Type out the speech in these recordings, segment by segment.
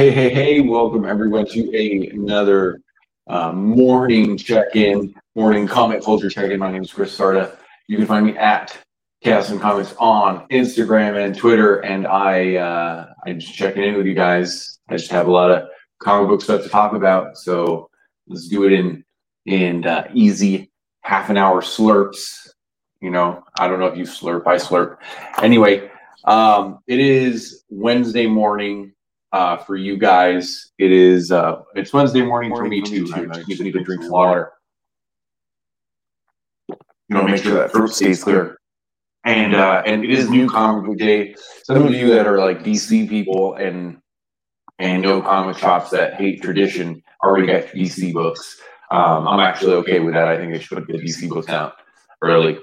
Hey, hey, hey, welcome everyone to a, another uh, morning check-in, morning comic culture check-in. My name is Chris Sarda. You can find me at Chaos and Comics on Instagram and Twitter, and I uh, I'm just checking in with you guys. I just have a lot of comic book stuff to talk about, so let's do it in in uh, easy half an hour slurps. You know, I don't know if you slurp, I slurp. Anyway, um, it is Wednesday morning uh, for you guys. It is uh, it's Wednesday morning, for me too. I just need to drink some water. You know, make sure that throat stays clear. And uh, and it is new comic book day. Some of you that are like DC people and and know comic shops that hate tradition already got DC books. Um, I'm actually okay with that. I think they should put the DC books out early.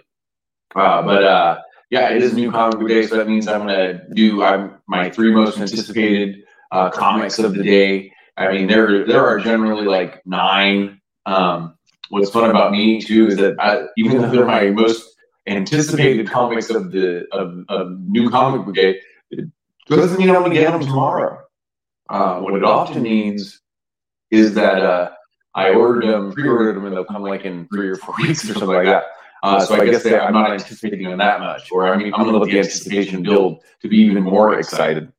Uh, but uh, yeah, it is new comic book day, so that means I'm gonna do I'm my three most anticipated uh, comics of the day. I mean, there there are generally like nine. Um, what's fun about me too is that I, even though they're my most anticipated comics of the of, of new comic book day, it doesn't mean I'm gonna get them tomorrow. Uh, what it often means is that uh, I ordered them, pre-ordered them, and they'll come like in three or four weeks or something like that. Uh, so I guess that I'm not anticipating them that much, or I mean, I'm gonna let the anticipation build to be even more excited.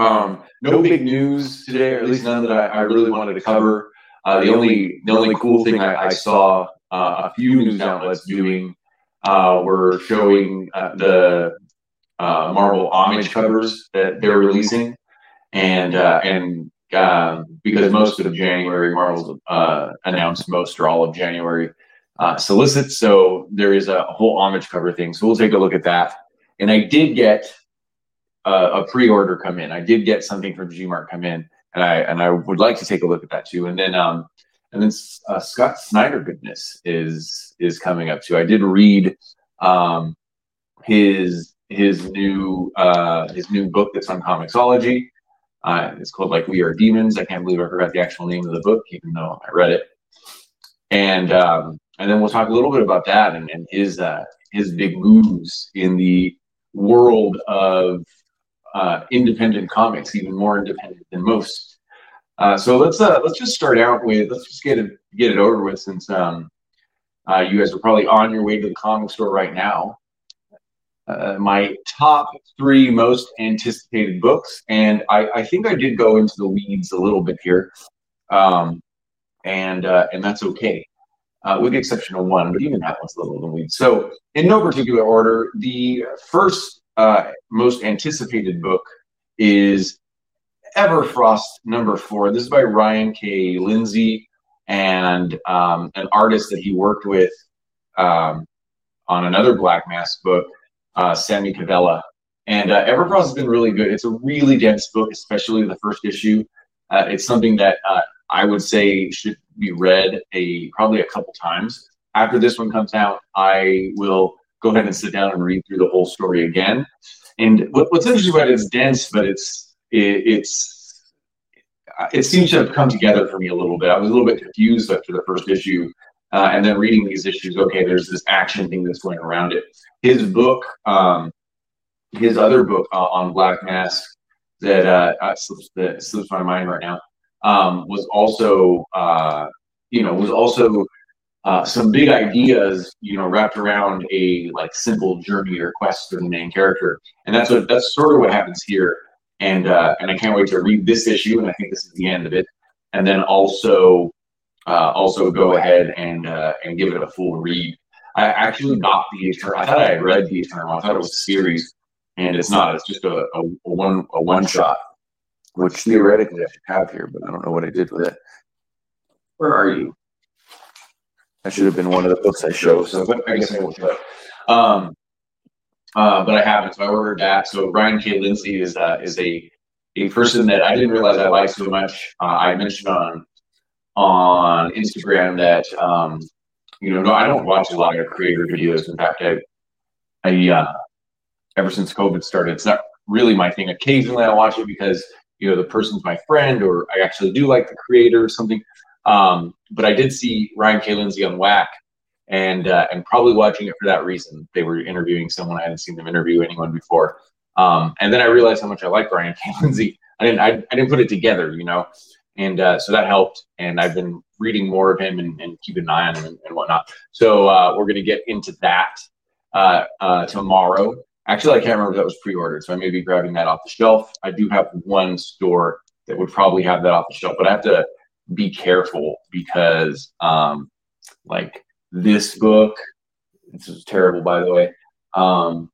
Um, no big news today, or at least none that I, I really wanted to cover. Uh, the only the only cool thing I, I saw uh, a few news outlets doing uh, were showing uh, the uh, Marvel homage covers that they're releasing, and uh, and um, because most of January Marvel announced most or all of January solicits, so there is a whole homage cover thing. So we'll take a look at that. And I did get a pre-order come in. I did get something from Gmart come in, and I and I would like to take a look at that too. And then um, and then uh, Scott Snyder goodness is is coming up too. I did read um, his his new uh, his new book that's on Comixology. Uh, it's called like We Are Demons. I can't believe I forgot the actual name of the book, even though I read it. And um, and then we'll talk a little bit about that and, and his uh, his big moves in the world of uh, independent comics, even more independent than most. Uh, so let's uh, let's just start out with let's just get it get it over with since um, uh, you guys are probably on your way to the comic store right now. Uh, my top three most anticipated books, and I, I, think I did go into the weeds a little bit here, um, and uh, and that's okay, with the exception of one, but even that one's a little in the weeds. So in no particular order, the first uh, most anticipated book is Everfrost number four. This is by Ryan K. Lindsay and um, an artist that he worked with um, on another Black Mask book, uh, Sami Kivelä. And uh, Everfrost has been really good. It's a really dense book, especially the first issue. Uh, it's something that uh, I would say should be read a probably a couple times. After this one comes out, I will go ahead and sit down and read through the whole story again. And what, what's interesting about it is dense, but it's it, it's it seems to have come together for me a little bit. I was a little bit confused after the first issue, uh, and then reading these issues. Okay, there's this action thing that's going around it. His book, um, his other book uh, on Black Mask that uh, slips, that slips my mind right now um, was also uh, you know was also uh, some big ideas, you know, wrapped around a like simple journey or quest for the main character, and that's what that's sort of what happens here. And uh, and I can't wait to read this issue, and I think this is the end of it, and then also uh, also go ahead and uh, and give it a full read. I actually got the Eternal. I thought I had read the Eternal. I thought it was a series, and it's not. It's just a, a, a one a one shot, which theoretically I should have here, but I don't know what I did with it. Where are you? That should have been one of the books I showed. So I guess I will show. Um, uh, but I haven't. So I ordered that. So Brian K. Lindsay is uh, is a a person that I didn't realize I liked so much. Uh, I mentioned on on Instagram that um, you know no, I don't watch a lot of creator videos. In fact, I I uh, ever since COVID started, it's not really my thing. Occasionally, I watch it because you know the person's my friend, or I actually do like the creator or something. Um, but I did see Ryan K. Lindsay on Whack, and uh, and probably watching it for that reason. They were interviewing someone I hadn't seen them interview anyone before. Um, and then I realized how much I like Ryan K. Lindsay. I didn't I, I didn't put it together, you know, and uh, so that helped. And I've been reading more of him and, and keeping an eye on him and, and whatnot. So uh, we're gonna get into that uh, uh, tomorrow. Actually, I can't remember if that was pre-ordered, so I may be grabbing that off the shelf. I do have one store that would probably have that off the shelf, but I have to be careful because, um, like this book, this is terrible, by the way. Um,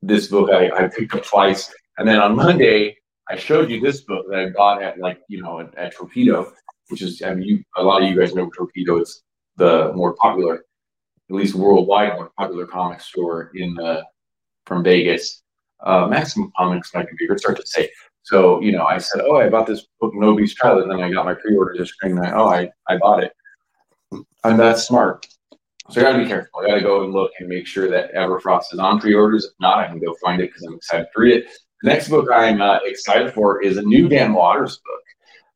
this book I, I picked up twice, and then on Monday I showed you this book that I got at like you know at, at Torpedo, which is I mean you a lot of you guys know Torpedo. It's the more popular, at least worldwide, more popular comic store in the from Vegas. Uh, Maximum Comics might be start to say. So you know, I said, oh, I bought this book Nobody's Child, and then I got my pre-order just and I, oh, I I bought it. I'm that smart. So I gotta be careful. I gotta go and look and make sure that Everfrost is on pre-orders. If not, I can go find it because I'm excited to read it. The next book I'm uh, excited for is a new Dan Watters book,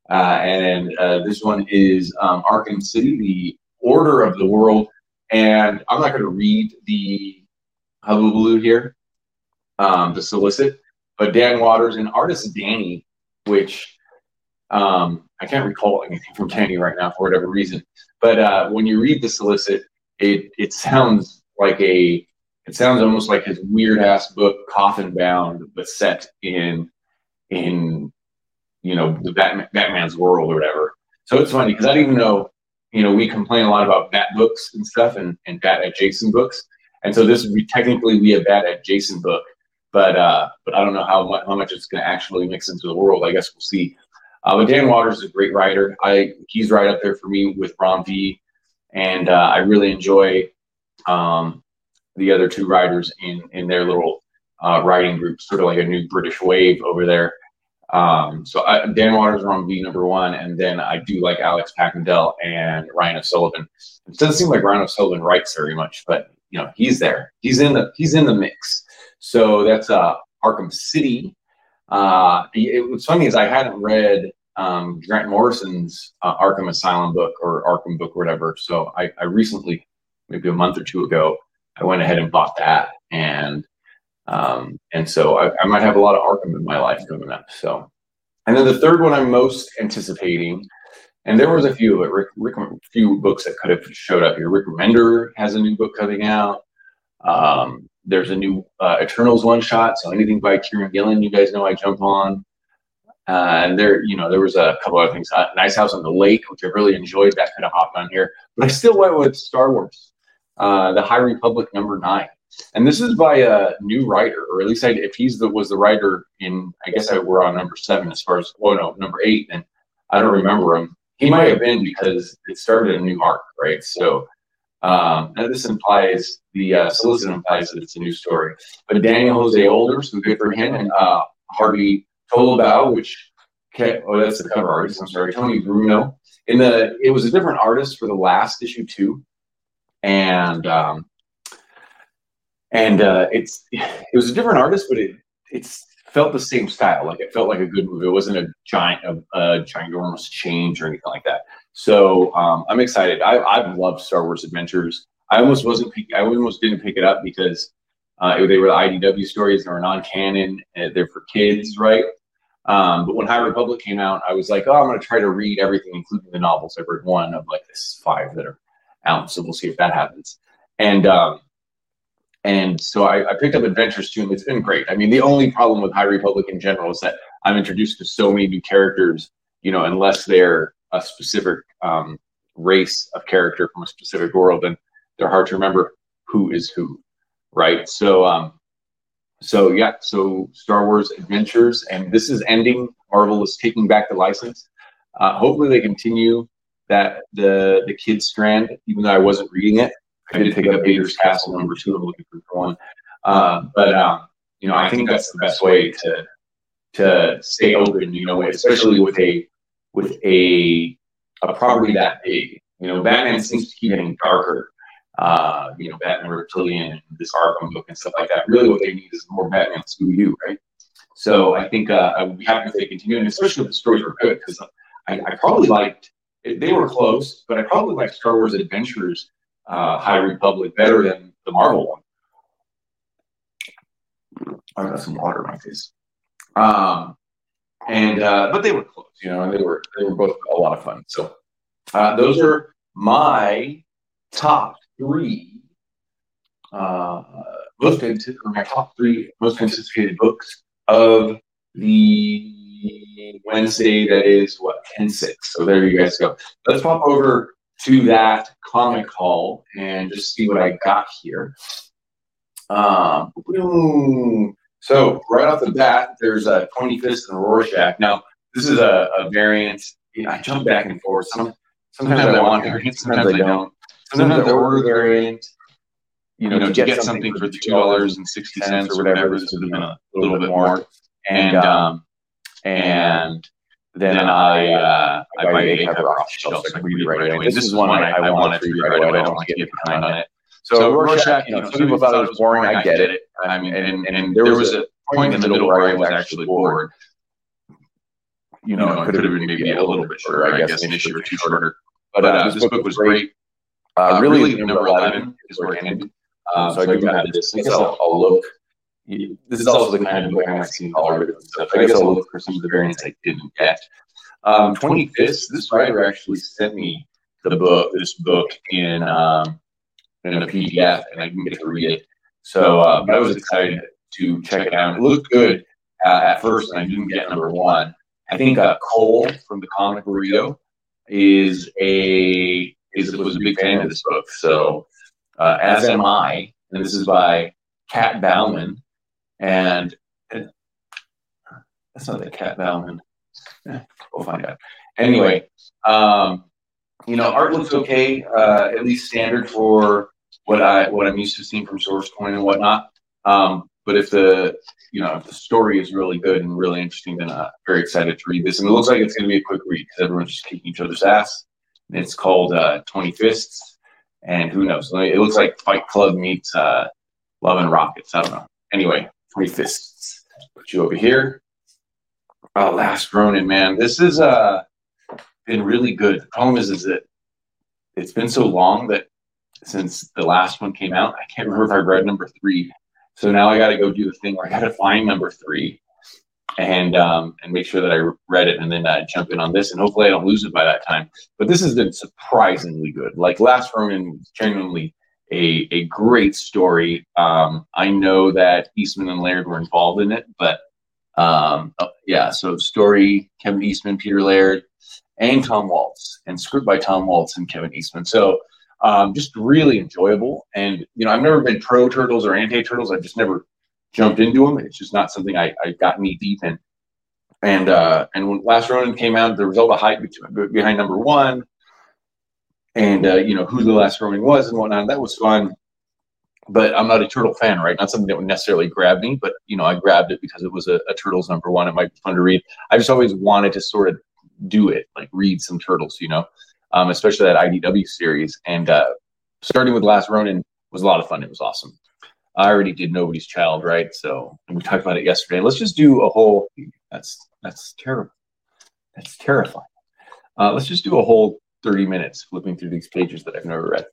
uh, and uh, this one is um, Arkham City: The Order of the World. And I'm not going to read the hullabaloo here, um, the solicit, but Dan Watters and artist Dani, which um, I can't recall anything from Dani right now for whatever reason. But uh, when you read the solicit, it it sounds like a it sounds almost like his weird ass book coffin bound but set in in you know the Batman, batman's world or whatever so it's funny because i didn't even know you know we complain a lot about bat books and stuff and, and bat adjacent books and so this would be technically be a bat adjacent book but uh but i don't know how much how much it's going to actually mix into the world i guess we'll see uh, but dan Watters is a great writer i he's right up there for me with Ram V and uh, I really enjoy um, the other two writers in in their little uh, writing group, sort of like a new British wave over there. Um, so I, Dan Watters, are on V number one, and then I do like Alex Paknadel and Ryan O'Sullivan. It doesn't seem like Ryan O'Sullivan writes very much, but you know he's there. He's in the he's in the mix. So that's uh, Arkham City. Uh, it, what's funny is I hadn't read um, Grant Morrison's uh, Arkham Asylum book or Arkham book or whatever. So I, I recently, maybe a month or two ago, I went ahead and bought that, and um, and so I, I, might have a lot of Arkham in my life coming up. So, and then the third one I'm most anticipating, and there was a few of it, Rick, Rick, few books that could have showed up here. Rick Remender has a new book coming out. Um, there's a new uh, Eternals one shot. So anything by Kieron Gillen, you guys know I jump on. Uh, and there, you know, there was a couple other things. Uh, nice House on the Lake, which I really enjoyed. That kind of hopped on here, but I still went with Star Wars, uh, the High Republic number nine. And this is by a new writer, or at least I, if he's the was the writer in, I guess I, we're on number seven as far as, oh no, number eight, and I don't remember him. He might have been because it started a new arc, right? So um, this implies the uh, solicit implies that it's a new story. But Daniel Jose Older, so good for him, and uh, Harvey Tolibao, which oh that's the cover artist. I'm sorry, Toni Bruno. In the it was a different artist for the last issue too, and um, and uh, it's it was a different artist, but it it's felt the same style. Like it felt like a good movie. It wasn't a giant a, a ginormous change or anything like that. So um, I'm excited. I I've loved Star Wars Adventures. I almost wasn't I almost didn't pick it up because uh, they were the IDW stories. They were non-canon. They're for kids, right? Um, but when High Republic came out, I was like, oh, I'm going to try to read everything, including the novels. I've read one of like this five that are out, so we'll see if that happens. And um, and so I, I picked up Adventures too, and it's been great. I mean, the only problem with High Republic in general is that I'm introduced to so many new characters. You know, unless they're a specific um, race of character from a specific world, and they're hard to remember who is who right? So, um, so yeah, so Star Wars Adventures, and this is ending. Marvel is taking back the license. Uh, hopefully, they continue that the the kids strand. Even though I wasn't reading it, I did pick up Vader's Castle number two. I'm looking for one, uh, but um, you know, I think that's the best way to to stay open. You know, especially with a with a a property that big. You know, Batman seems to keep getting darker uh, you know, Batman Reptilian, this Arkham book and stuff like that. Really, what they need is more Batman Scooby Doo, right? So I think uh, I would be happy if they continue, and especially if the stories were good, because I, I, probably liked they were close, but I probably liked Star Wars Adventures uh, High Republic better than the Marvel one. I got some water in my face. Um, and uh, but they were close, you know, and they were they were both a lot of fun. So uh, those are my top three uh, most anticipated, my top three most anticipated books of the Wednesday that is what 10 6. So there you guys go. Let's pop over to that comic hall and just see what I got here. Um, so right off the bat, there's a Twenty Fists and a Rorschach. Now, this is a, a variant. I jump back and forth. Some, sometimes I want variants, sometimes I don't. Sometimes I order variant. You know, to get something for two dollars and sixty cents or whatever, this would have been a little bit more. And um, and then I uh, I buy a cover off the shelf so I can read it right away. This is one I, I wanted to read right away. I don't want to get behind on it. So Rorschach, you know, some people thought it was boring. I get it. I mean, and, and there was a point in the middle where I was actually bored. You know, it could have been maybe a little bit shorter, I guess, an issue or two shorter. But uh, this book was great. Uh, really, number 11 is where it ended. Um, so I do have this. I guess I'll, I'll look. This is also the kind of book I haven't seen all of it stuff. I guess I'll look for some of the variants I didn't get. Um, Twenty Fists, this writer actually sent me the book, this book in um, in a PDF, and I didn't get to read it. So, uh, but I was excited to check it out. It looked good uh, at first, and I didn't get number one. I think uh, Cole from the Comic Burrito is a is was a big fan of this book. So, uh, as am I, and this is by Kat Bauman, and, and that's not the Kat Bauman. We'll find out. Anyway, um, you know, art looks okay, uh, at least standard for what I what I'm used to seeing from Source Point and whatnot. Um, but if the you know if the story is really good and really interesting, then I'm very excited to read this. And it looks like it's going to be a quick read because everyone's just kicking each other's ass. And it's called uh, Twenty Fists, and who knows? It looks like Fight Club meets uh, Love and Rockets. I don't know. Anyway, Twenty Fists. Put you over here. Oh, Last Ronin, man, this is uh been really good. The problem is, is that it's been so long that since the last one came out. I can't remember if I read number three. So now I got to go do the thing where I got to find number three and um, and make sure that I read it and then uh, jump in on this. And hopefully I don't lose it by that time. But this has been surprisingly good. Like Last Ronin was genuinely a, a great story. Um, I know that Eastman and Laird were involved in it, but um, oh, yeah, so story, Kevin Eastman, Peter Laird, and Tom Waltz, and Screwed by Tom Waltz and Kevin Eastman. So um, just really enjoyable. And you know, I've never been pro turtles or anti turtles. I've just never jumped into them. It's just not something I, I got knee deep in. And uh, and when Last Ronin came out, there was all the hype behind number one, and uh, you know who the Last Ronin was and whatnot. That was fun. But I'm not a turtle fan, right? Not something that would necessarily grab me, but you know, I grabbed it because it was a, a turtles number one. It might be fun to read. I just always wanted to sort of do it, like read some turtles, you know um, especially that IDW series. And uh, starting with Last Ronin was a lot of fun. It was awesome. I already did Nobody's Child, right? So we talked about it yesterday. Let's just do a whole. That's that's terrible. That's terrifying. Uh, let's just do a whole 30 minutes flipping through these pages that I've never read.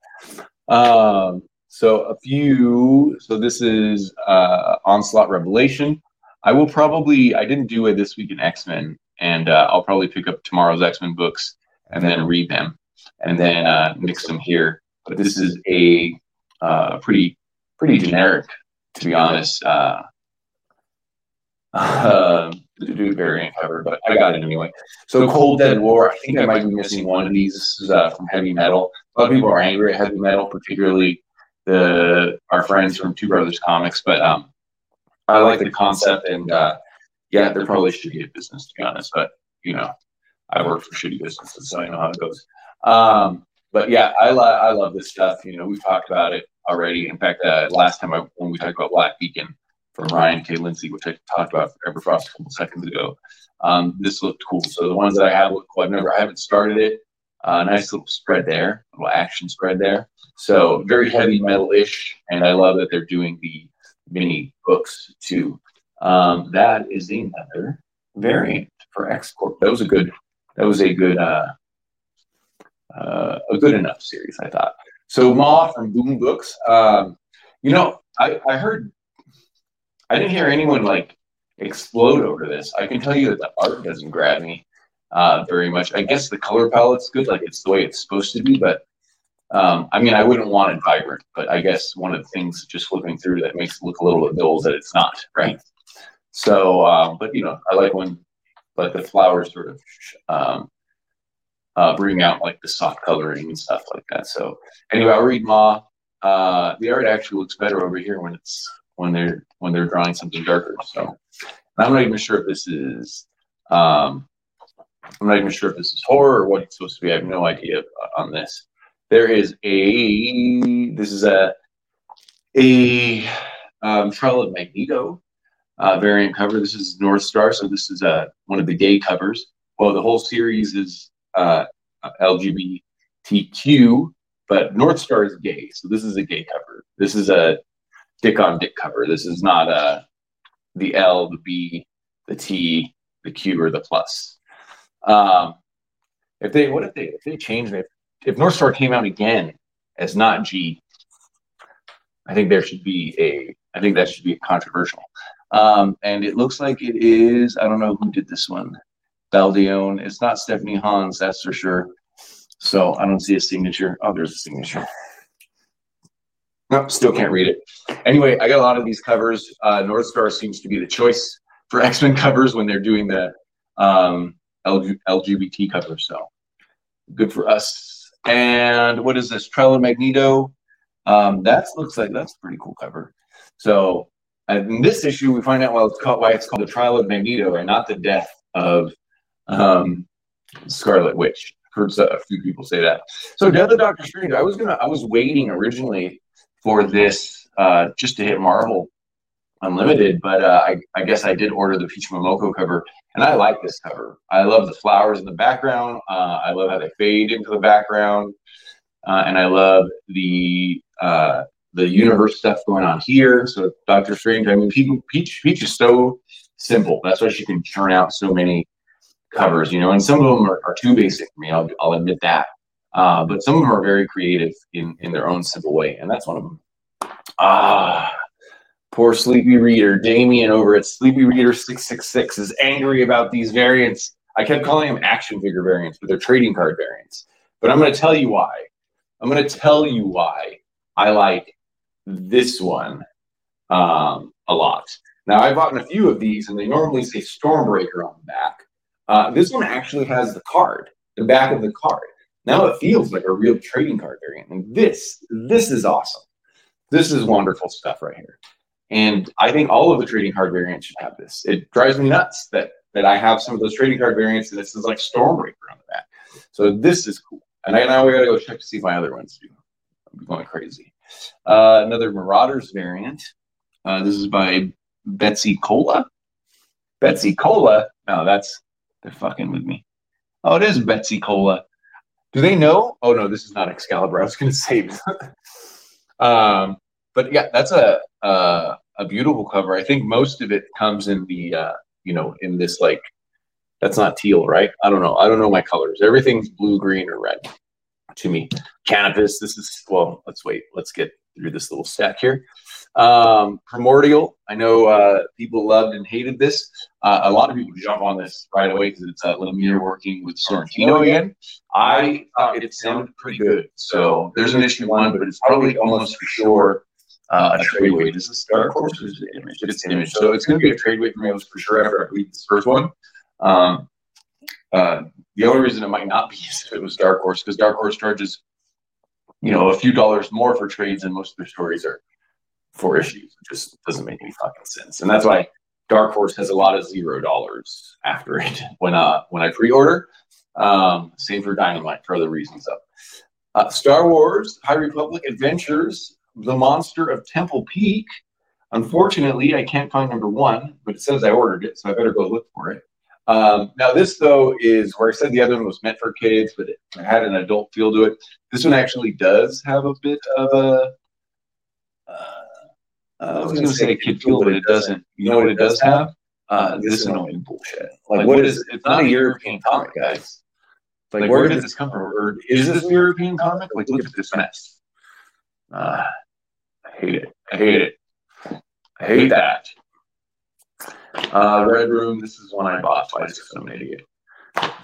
Um, so a few. So this is uh, Onslaught Revelation. I will probably. I didn't do it this week in X Men, and uh, I'll probably pick up tomorrow's X Men books and then read them and then uh, mix them here. But this is a uh, pretty pretty generic, to be honest. Uh, uh, variant cover, but I got it anyway. So Cold Dead War, I think I might be missing one of these. This is uh, from Heavy Metal. A lot of people are angry at Heavy Metal, particularly the our friends from Two Brothers Comics. But um, I like the concept, and uh, yeah, they're probably shitty at business, to be honest. But you know, I work for shitty businesses, so I know how it goes. Um, but yeah, I, lo- I love this stuff. You know, we've talked about it already. In fact, uh, last time I, when we talked about Black Beacon from Ryan K. Lindsay, which I talked about for Everfrost a couple seconds ago, um, this looked cool. So the ones that I have look cool. I've never, I haven't started it. Uh, nice little spread there, little action spread there. So very heavy metal-ish, and I love that they're doing the mini books too. Um, that is another variant for X Corp. That was a good that was a good uh, uh, a good enough series, I thought. So Ma from Boom Books. Um, you know, I, I heard I didn't hear anyone like explode over this. I can tell you that the art doesn't grab me uh, very much. I guess the color palette's good, like it's the way it's supposed to be, but um, I mean, I wouldn't want it vibrant, but I guess one of the things just flipping through that makes it look a little bit dull is that it's not, right? So, uh, but you know, I like when like the flowers sort of um, uh, bring out like the soft coloring and stuff like that. So anyway, I'll read Ma. Uh, the art actually looks better over here when it's when they're when they're drawing something darker. So I'm not even sure if this is um, I'm not even sure if this is horror or what it's supposed to be. I have no idea on this. There is a this is a a um, Trial of Magneto uh, variant cover. This is North Star, so this is uh, one of the gay covers. Well, the whole series is uh, LGBTQ, but North Star is gay, so this is a gay cover. This is a dick on dick cover. This is not a uh, the L, the B, the T, the Q, or the plus. Um, if they, what if they, if they change it? If North Star came out again as not G, I think there should be a, I think that should be controversial. Um, and it looks like it is, I don't know who did this one. Baldeón. It's not Stephanie Hans, that's for sure. So I don't see a signature. Oh, there's a signature. Nope, still can't read it. Anyway, I got a lot of these covers. Uh, North Star seems to be the choice for X Men covers when they're doing the um, LGBT covers. So good for us. And what is this? Trial of Magneto. Um, that looks like that's a pretty cool cover. So in this issue, we find out why it's called, why it's called the Trial of Magneto and not the death of um, Scarlet Witch. Heard a few people say that. So Death of Doctor Strange. I was gonna. I was waiting originally for this uh, just to hit Marvel Unlimited, but uh, I, I, guess I did order the Peach Momoko cover, and I like this cover. I love the flowers in the background. Uh, I love how they fade into the background, uh, and I love the uh, the universe stuff going on here. So Doctor Strange. I mean, Peach Peach is so simple. That's why she can churn out so many covers, you know, and some of them are, are too basic for me. I'll, I'll admit that. Uh, but some of them are very creative in, in their own simple way, and that's one of them. Ah, poor Sleepy Reader. Damien over at Sleepy Reader 666 is angry about these variants. I kept calling them action figure variants, but they're trading card variants. But I'm going to tell you why. I'm going to tell you why I like this one um, a lot. Now, I've bought a few of these, and they normally say Stormbreaker on the back. Uh, this one actually has the card, the back of the card. Now it feels like a real trading card variant. And this, this is awesome. This is wonderful stuff right here. And I think all of the trading card variants should have this. It drives me nuts that that I have some of those trading card variants and this is like Stormbreaker on the back. So this is cool. And I now we gotta go check to see if my other ones do. I'm going crazy. Uh, another Marauders variant. Uh, this is by Betsy Cola. Betsy Cola. No, that's they're fucking with me. Oh, it is Betsy Cola. Do they know? Oh no, this is not Excalibur. I was going to say. um, but yeah, that's a, a, a beautiful cover. I think most of it comes in the uh, you know in this like that's not teal, right? I don't know. I don't know my colors. Everything's blue, green, or red to me. Cannabis, This is well. Let's wait. Let's get through this little stack here. Um, Primordial. I know uh, people loved and hated this. Uh, a lot of people jump on this right away because it's uh, Lemire working with Sorrentino again. I thought it sounded pretty good. So there's an issue one, but it's probably almost for sure uh, a trade wait. Is this Dark Horse or is it Image? It's an Image. So it's going to be a trade wait for me for sure after I read this first one. Um, uh, the only reason it might not be is if it was Dark Horse because Dark Horse charges, you know, a few dollars more for trades, and most of their stories are four issues. It just doesn't make any fucking sense. And that's why Dark Horse has a lot of zero dollars after it when uh when I pre-order. Um, same for Dynamite for other reasons though. Uh, Star Wars High Republic Adventures: The Monster of Temple Peak. Unfortunately, I can't find number one, but it says I ordered it, so I better go look for it. Um, now, this though is where I said the other one was meant for kids, but it had an adult feel to it. This one actually does have a bit of a uh, I was going to say a kid feel, but it doesn't. You know what it does have? Uh, this annoying bullshit. Like, like what is? It's not a European comic, guys. Like, like where, did this come from? Or is this a European comic? Like, look at this mess. Uh, I hate it. I hate it. I hate that. Uh, Red Room. This is one I bought twice because I'm an idiot.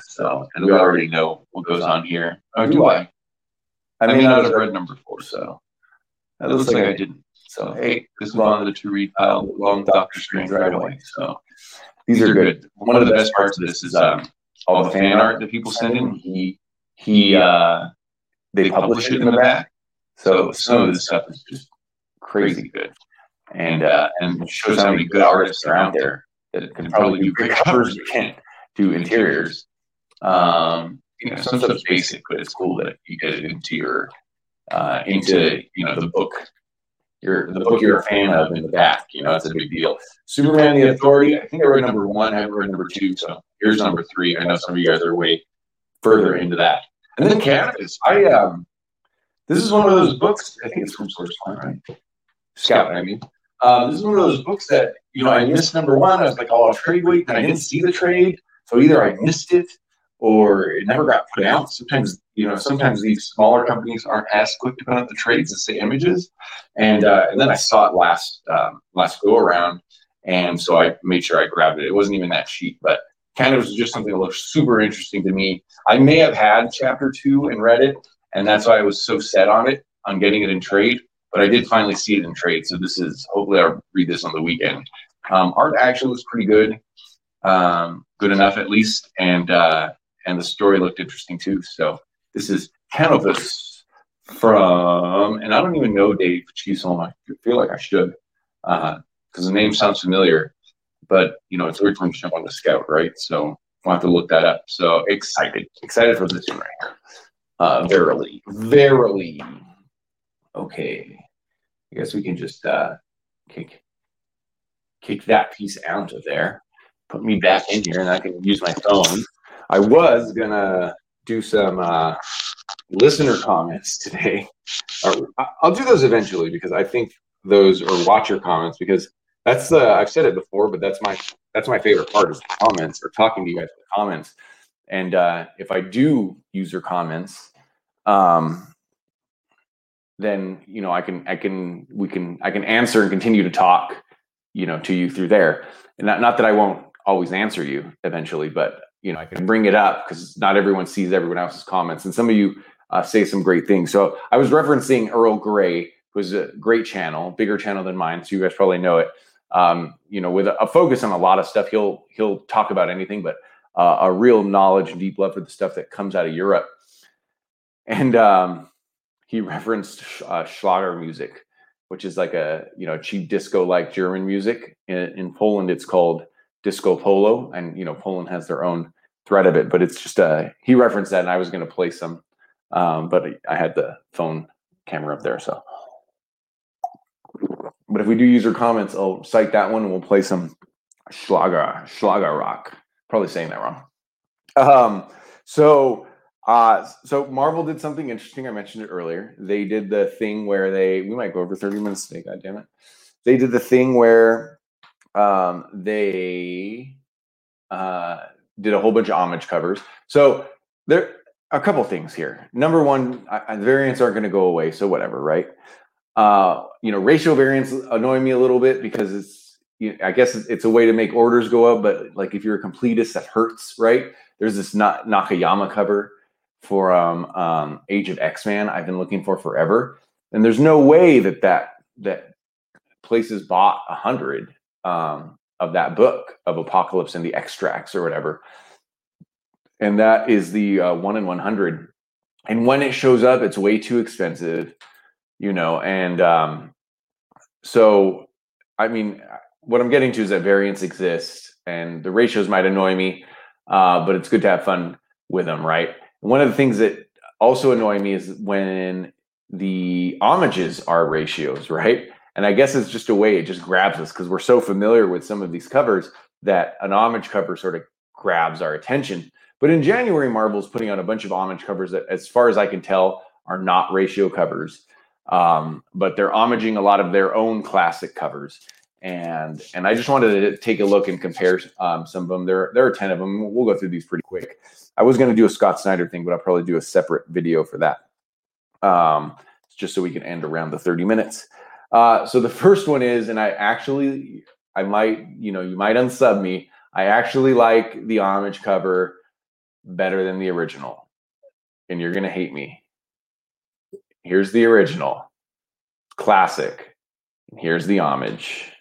So, and we already know what goes on here. Oh, do I? I may not have read number four, so that looks like I didn't. So, hey, this is one of the two read pile along Doctor Strange right away. So, these are good. One of the best parts of this is um, all the fan art that people send in. He he uh, they publish it in the back. So some of this stuff is just crazy good, and uh, and shows how many good artists are out there that can probably do great covers but can't do interiors. Um, you know, some stuff's basic, but it's cool that you get it into your uh, into you know the book you're the book you're a fan of in the back. You know, it's a big deal. Superman the Authority. I think I read number one. I haven't read number two. So here's number three. I know some of you guys are way further into that. And then Canopus. I um, this is one of those books. I think it's from Source One, right? Scout. I mean, um, this is one of those books that you know I missed number one. I was like, oh, I'll trade wait, and I didn't see the trade. So either I missed it or it never got put out. Sometimes, you know, sometimes these smaller companies aren't as quick to put out the trades as say images. And uh, and then I saw it last um, last go around, and so I made sure I grabbed it. It wasn't even that cheap, but kind of was just something that looked super interesting to me. I may have had chapter two and read it, and that's why I was so set on it on getting it in trade. But I did finally see it in trade, so this is hopefully I'll read this on the weekend. Um, art actually was pretty good, um, good enough at least, and uh, and the story looked interesting too. So this is Canopus from, and I don't even know Dave Chisholm. I feel like I should, because uh, the name sounds familiar, but you know it's weird to jump on the Scout, right? So I'll have to look that up. So excited, excited for this one right here. Uh, verily, verily. Okay, I guess we can just uh, kick kick that piece out of there. Put me back in here, and I can use my phone. I was gonna do some uh, listener comments today. I'll do those eventually because I think those are watcher comments because that's the I've said it before, but that's my that's my favorite part is comments or talking to you guys in the comments. And uh, if I do user comments, um, then you know I can I can we can I can answer and continue to talk, you know, to you through there. And not not that I won't always answer you eventually, but you know, I can bring it up because not everyone sees everyone else's comments, and some of you uh, say some great things. So I was referencing Earl Grey, who's a great channel, bigger channel than mine, so you guys probably know it. Um, you know, with a, a, focus on a lot of stuff, he'll he'll talk about anything, but uh, a real knowledge and deep love for the stuff that comes out of Europe. And um, he referenced uh, Schlager music, which is like a you know cheap disco like German music. In, in Poland, it's called disco polo, and you know Poland has their own thread of it, but it's just uh he referenced that, and I was going to play some, um, but I had the phone camera up there, so. But if we do user comments, I'll cite that one, and we'll play some Schlager Schlager rock. Probably saying that wrong. Um, so uh, so Marvel did something interesting. I mentioned it earlier. They did the thing where they we might go over 30 minutes today, god damn it. They did the thing where um, they uh, did a whole bunch of homage covers. So there are a couple things here. Number one, I, variants aren't going to go away, so whatever, right? Uh, you know, racial variants annoy me a little bit because it's, you know, I guess it's a way to make orders go up, but like if you're a completist, that hurts, right? There's this Na- Nakayama cover for um, um, Age of X Man I've been looking for forever, and there's no way that that that places bought a hundred um, of that book of Apocalypse and the X-Tracts or whatever. And that is the uh, one in 100. And when it shows up, it's way too expensive, you know. And um, so, I mean, what I'm getting to is that variants exist and the ratios might annoy me, uh, but it's good to have fun with them, right? One of the things that also annoy me is when the homages are ratios, right? And I guess it's just a way it just grabs us because we're so familiar with some of these covers that an homage cover sort of grabs our attention. But in January, Marvel's putting out a bunch of homage covers that, as far as I can tell, are not ratio covers. Um, but they're homaging a lot of their own classic covers. And and I just wanted to take a look and compare um, some of them. There, there are 10 of them. We'll go through these pretty quick. I was going to do a Scott Snyder thing, but I'll probably do a separate video for that. Um, just so we can end around the 30 minutes. Uh, so the first one is, and I actually I might, you know, you might unsub me. I actually like the homage cover better than the original. And you're going to hate me. Here's the original. Classic. Here's the homage.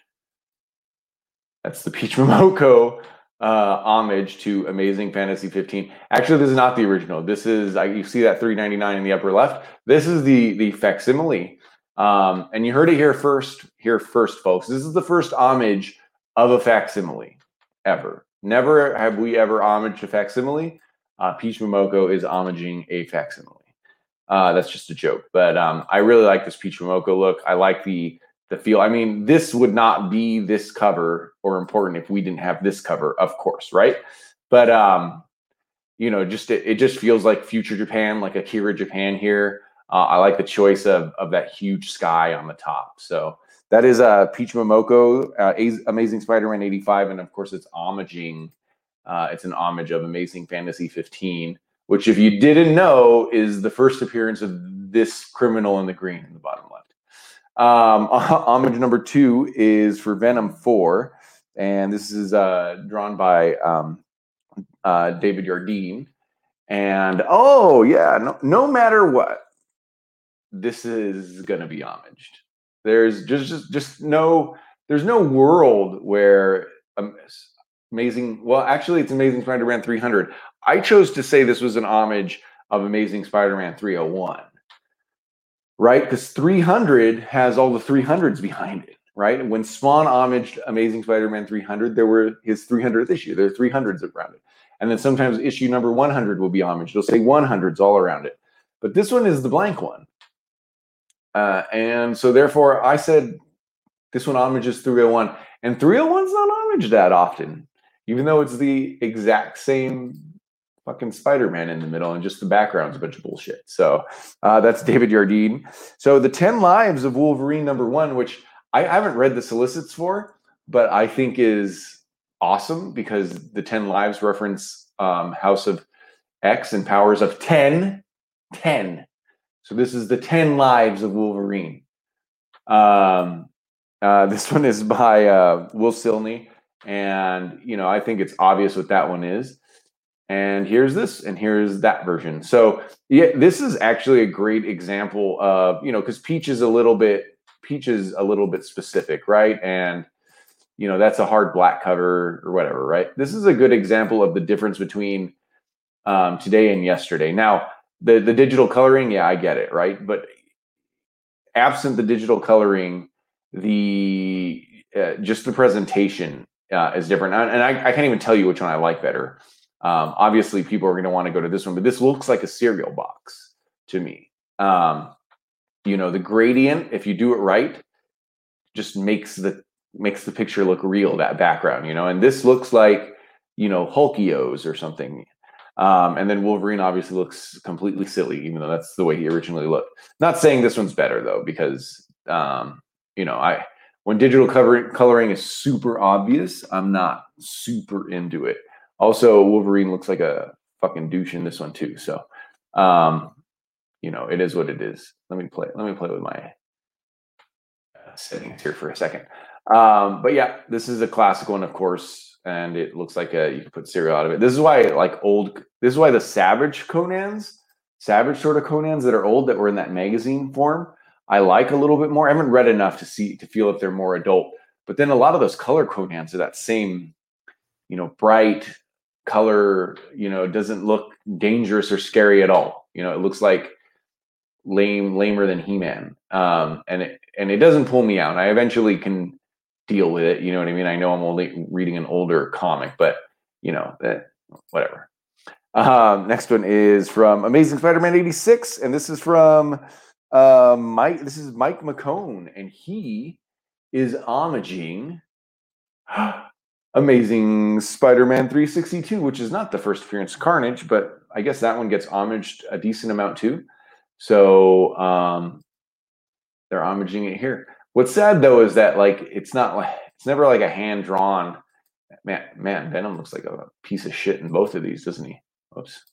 That's the Peach Momoko uh, homage to Amazing Fantasy 15. Actually, this is not the original. This is I, you see that 399 in the upper left. This is the the facsimile, um, and you heard it here first. Here first, folks. This is the first homage of a facsimile ever. Never have we ever homaged a facsimile. Uh, Peach Momoko is homaging a facsimile. Uh, that's just a joke, but um, I really like this Peach Momoko look. I like the the feel. I mean, this would not be this cover or important if we didn't have this cover, of course, right? But um, you know, just it, it just feels like future Japan, like Akira Japan here. Uh, I like the choice of of that huge sky on the top. So that is uh, Peach Momoko, uh, Amazing Spider-Man '85, and of course it's homaging. Uh, it's an homage of Amazing Fantasy 15, which, if you didn't know, is the first appearance of this criminal in the green in the bottom. Um, homage number two is for Venom 4, and this is uh, drawn by um, uh, David Yardin. And oh, yeah, no, no matter what, this is going to be homaged. There's just, just, just no, there's no world where um, amazing, well, actually, it's Amazing Spider Man 300. I chose to say this was an homage of Amazing Spider Man 301 right? Because 300 has all the 300s behind it, right? When Spawn homaged Amazing Spider-Man 300, there were his 300th issue. There are 300s around it. And then sometimes issue number 100 will be homaged. It'll say 100s all around it. But this one is the blank one. Uh, and so therefore I said this one homages 301. And 301's not homaged that often, even though it's the exact same fucking Spider-Man in the middle, and just the background's a bunch of bullshit. So uh, that's David Yardin. So the Ten Lives of Wolverine number one, which I haven't read the solicits for, but I think is awesome because the Ten Lives reference um, House of X and powers of 10. 10. So this is the 10 Lives of Wolverine. Um, uh, this one is by uh, Will Sliney. And, you know, I think it's obvious what that one is and here's this and here's that version. So yeah this is actually a great example of you know because peach is a little bit peach is a little bit specific right? And you know that's a hard black cover or whatever right? This is a good example of the difference between um, today and yesterday. Now the the digital coloring yeah i get it right? But absent the digital coloring the uh, just the presentation uh, is different. And I, I can't even tell you which one i like better um, obviously, people are going to want to go to this one, but this looks like a cereal box to me. Um, you know, the gradient, if you do it right, just makes the makes the picture look real. That background, you know, and this looks like you know Hulkios or something. Um, and then Wolverine obviously looks completely silly, even though that's the way he originally looked. Not saying this one's better though, because um, you know, I when digital cover, coloring is super obvious, I'm not super into it. Also, Wolverine looks like a fucking douche in this one too. So, um, you know, it is what it is. Let me play. Let me play with my uh, settings here for a second. Um, but yeah, this is a classic one, of course, and it looks like a, you can put cereal out of it. This is why, like old. This is why the Savage Conans, Savage sort of Conans that are old that were in that magazine form, I like a little bit more. I haven't read enough to see to feel if they're more adult. But then a lot of those color Conans are that same, you know, bright color, you know, doesn't look dangerous or scary at all. You know, it looks like lame, lamer than He-Man. Um, and it and it doesn't pull me out. I eventually can deal with it. You know what I mean? I know I'm only reading an older comic, but you know, that whatever. Um, next one is from Amazing Spider-Man 86, and this is from uh, Mike. This is Mike McKone and he is homaging Amazing Spider-Man 362, which is not the first appearance of Carnage, but I guess that one gets homaged a decent amount too. So um, they're homaging it here. What's sad though is that like it's not like it's never like a hand drawn. Man, man, Venom looks like a piece of shit in both of these, doesn't he? Oops.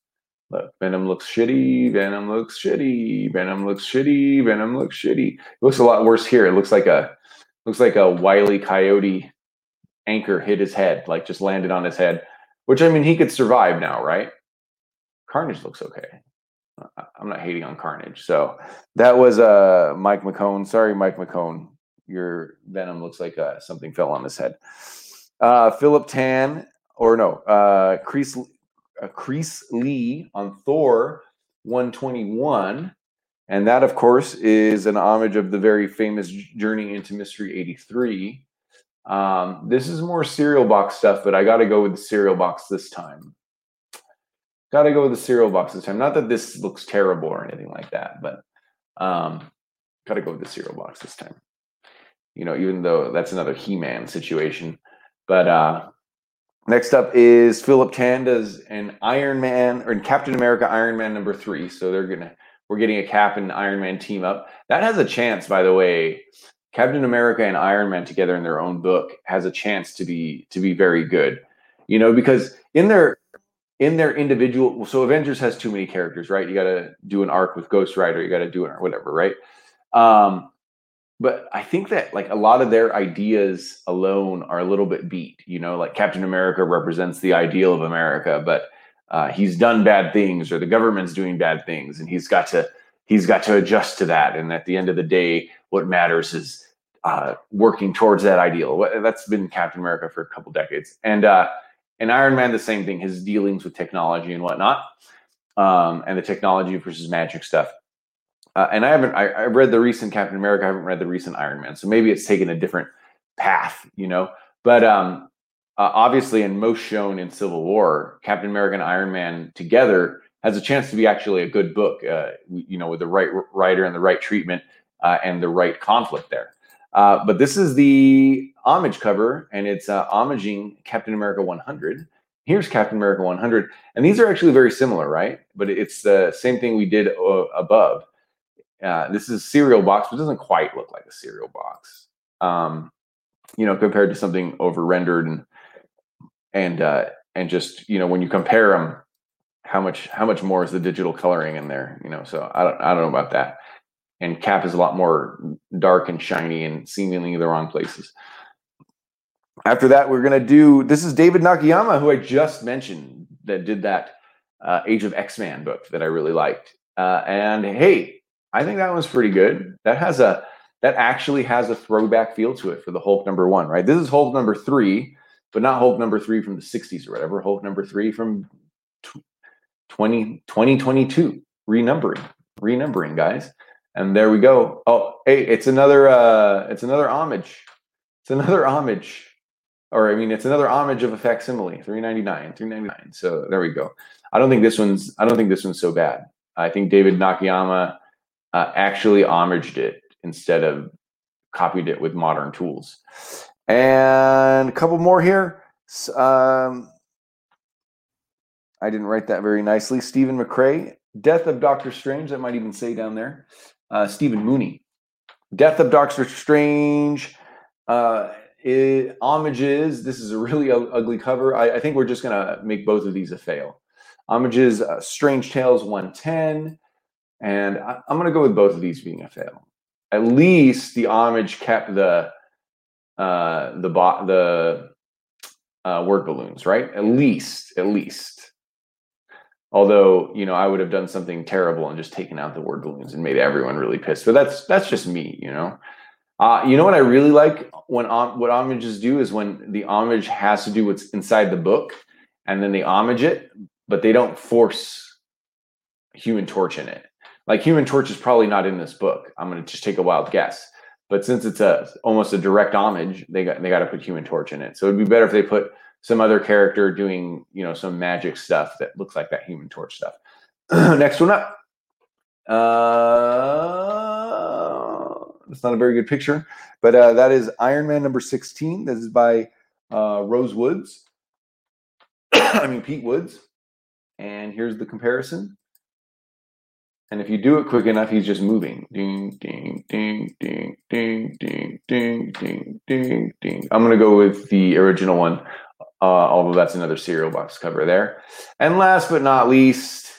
Look, Venom looks shitty. Venom looks shitty. Venom looks shitty. Venom looks shitty. It looks a lot worse here. It looks like a looks like a wily coyote anchor hit his head, like just landed on his head. Which I mean, he could survive now, right? Carnage looks okay. I'm not hating on Carnage. So that was uh Mike McKone. Sorry, Mike McKone. Your Venom looks like uh, something fell on his head. Uh, Philip Tan, or no, uh, uh, Creees Lee on Thor 121. And that, of course, is an homage of the very famous Journey into Mystery 83. Um, this is more cereal box stuff, but I got to go with the cereal box this time. Got to go with the cereal box this time. Not that this looks terrible or anything like that, but um, got to go with the cereal box this time. You know, even though that's another He-Man situation. But uh, next up is Philip Tanda's an Iron Man or in Captain America Iron Man number three. So they're gonna we're getting a Cap and Iron Man team up. That has a chance, by the way. Captain America and Iron Man together in their own book has a chance to be to be very good. You know, because in their in their individual so avengers has too many characters right you got to do an arc with ghost rider you got to do it or whatever right um but i think that like a lot of their ideas alone are a little bit beat you know like captain america represents the ideal of america but uh, he's done bad things or the government's doing bad things and he's got to he's got to adjust to that and at the end of the day what matters is uh, working towards that ideal that's been captain america for a couple decades and uh and Iron Man, the same thing, his dealings with technology and whatnot, um, and the technology versus magic stuff. Uh, and I haven't, I, I read the recent Captain America, I haven't read the recent Iron Man. So maybe it's taken a different path, you know? But um, uh, obviously, and most shown in Civil War, Captain America and Iron Man together has a chance to be actually a good book, uh, you know, with the right writer and the right treatment uh, and the right conflict there. Uh, but this is the homage cover, and it's uh, homaging Captain America 100. Here's Captain America 100, and these are actually very similar, right? But it's the same thing we did uh, above. Uh, this is a cereal box, but doesn't quite look like a cereal box, um, you know, compared to something over rendered and and uh, and just you know when you compare them, how much how much more is the digital coloring in there? You know, so I don't I don't know about that and Cap is a lot more dark and shiny and seemingly in the wrong places. After that, we're gonna do. This is David Nakayama, who I just mentioned, that did that uh, Age of X Man book that I really liked. Uh, and hey, I think that one's pretty good. That has a that actually has a throwback feel to it for the Hulk number one, right? This is Hulk number three, but not Hulk number three from the 60s or whatever. Hulk number three from 20, 2022, renumbering, renumbering, guys. And there we go. Oh, hey, it's another uh it's another homage. It's another homage. Or I mean it's another homage of a facsimile. 399, 399. So there we go. I don't think this one's I don't think this one's so bad. I think David Nakayama uh, actually homaged it instead of copied it with modern tools. And a couple more here. Um, I didn't write that very nicely. Stephen McCrea, Death of Doctor Strange. That might even say down there uh, Stephen Mooney. Death of Doctor Strange. Uh, it, homages. This is a really ugly cover. I, I think we're just gonna make both of these a fail. Homages. Uh, Strange Tales 110, and I, am gonna go with both of these being a fail. At least the homage kept the uh, the bo- the uh, word balloons, right? At least, at least. Although, you know, I would have done something terrible and just taken out the word balloons and made everyone really pissed. But that's that's just me, you know. Uh, you know what I really like when um, what homages do is when the homage has to do what's inside the book, and then they homage it, but they don't force Human Torch in it. Like Human Torch is probably not in this book. I'm going to just take a wild guess. But since it's a almost a direct homage, they got they got to put Human Torch in it. So it'd be better if they put some other character doing you know some magic stuff that looks like that Human Torch stuff. Next one up. Uh, it's not a very good picture, but uh, that is Iron Man number sixteen. This is by uh, Rose Woods. I mean Pete Woods. And here's the comparison. And if you do it quick enough, he's just moving. Ding, ding, ding, ding, ding, ding, ding, ding, ding, ding. I'm gonna go with the original one uh, although that's another cereal box cover there. And last but not least,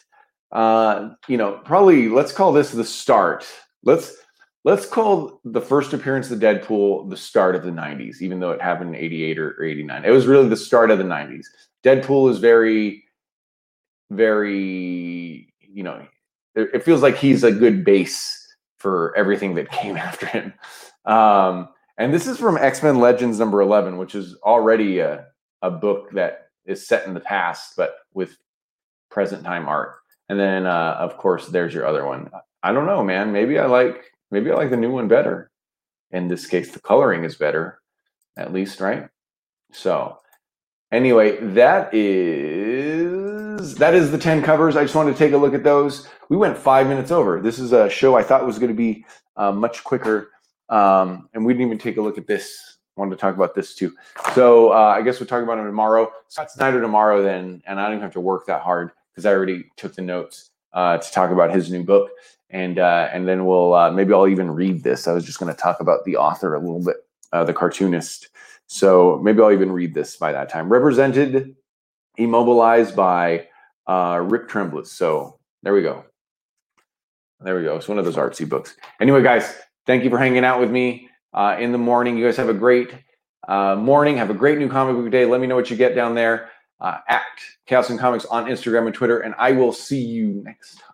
uh, you know, probably let's call this the start. Let's let's call the first appearance of Deadpool the start of the 90s, even though it happened in 88 or, or 89. It was really the start of the 90s. Deadpool is very, very, you know, it, it feels like he's a good base for everything that came after him. Um, and this is from X Men Legends number 11, which is already a, a book that is set in the past, but with present time art. And then, uh, of course, there's your other one. I don't know, man. Maybe I like maybe I like the new one better. In this case, the coloring is better, at least, right? So, anyway, that is that is the ten covers. I just wanted to take a look at those. We went five minutes over. This is a show I thought was going to be uh, much quicker, um, and we didn't even take a look at this wanted to talk about this too. So uh, I guess we'll talk about it tomorrow. Scott Snyder tomorrow then, and I don't have to work that hard because I already took the notes uh, to talk about his new book, and uh, and then we'll uh, maybe I'll even read this. I was just going to talk about the author a little bit, uh, the cartoonist. So maybe I'll even read this by that time. Represented, immobilized by uh, Rick Tremblay. So there we go. There we go. It's one of those artsy books. Anyway, guys, thank you for hanging out with me uh, in the morning. You guys have a great uh, morning. Have a great new comic book day. Let me know what you get down there uh, at Chaos and Comics on Instagram and Twitter, and I will see you next time.